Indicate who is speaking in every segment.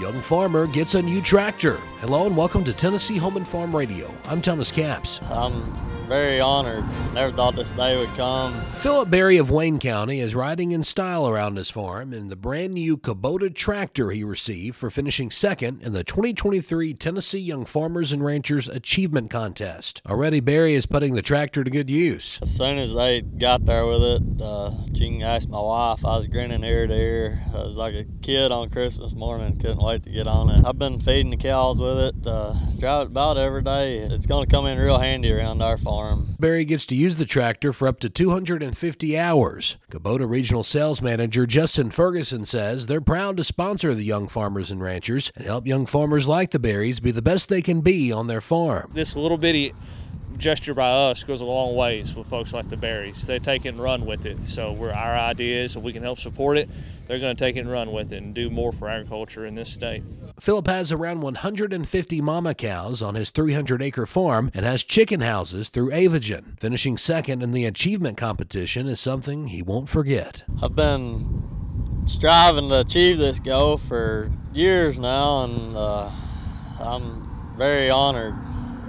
Speaker 1: Young farmer gets a new tractor. Hello and welcome to Tennessee Home and Farm Radio. I'm Thomas Caps.
Speaker 2: I'm um, very honored. Never thought this day would come.
Speaker 1: Phillip Berry of Wayne County is riding in style around his farm in the brand new Kubota tractor he received for finishing second in the 2023 Tennessee Young Farmers and Ranchers Achievement Contest. Already, Berry is putting the tractor to good use.
Speaker 2: As soon as they got there with it, uh, you can ask my wife. I was grinning ear to ear. I was like a kid on Christmas morning. Couldn't wait to get on it. I've been feeding the cows with it. Uh, drive it about every day. It's going to come in real handy around our farm farm.
Speaker 1: Berry gets to use the tractor for up to 250 hours. Kubota Regional Sales Manager Justin Ferguson says they're proud to sponsor the young farmers and ranchers and help young farmers like the Berries be the best they can be on their farm.
Speaker 3: This little bitty gesture by us goes a long ways with folks like the Berries. They take it and run with it. So we're our ideas, if we can help support it, they're going to take it and run with it and do more for agriculture in this state.
Speaker 1: Phillip has around 150 mama cows on his 300 acre farm and has chicken houses through Aviagen. Finishing second in the achievement competition is something he won't forget.
Speaker 2: I've been striving to achieve this goal for years now, and uh, I'm very honored.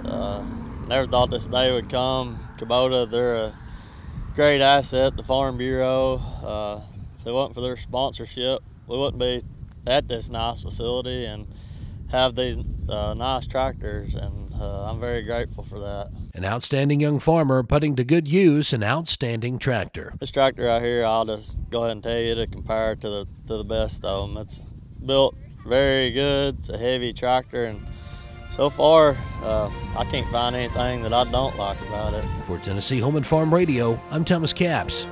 Speaker 2: Uh, never thought this day would come. Kubota, they're a great asset, the Farm Bureau. Uh, if it wasn't for their sponsorship, we wouldn't be at this nice facility and have these uh, nice tractors, and uh, I'm very grateful for that.
Speaker 1: An outstanding young farmer putting to good use an outstanding tractor.
Speaker 2: This tractor out here, I'll just go ahead and tell you to compare it to the to the best of them. It's built very good. It's a heavy tractor, and so far, uh, I can't find anything that I don't like about it.
Speaker 1: For Tennessee Home and Farm Radio, I'm Thomas Caps.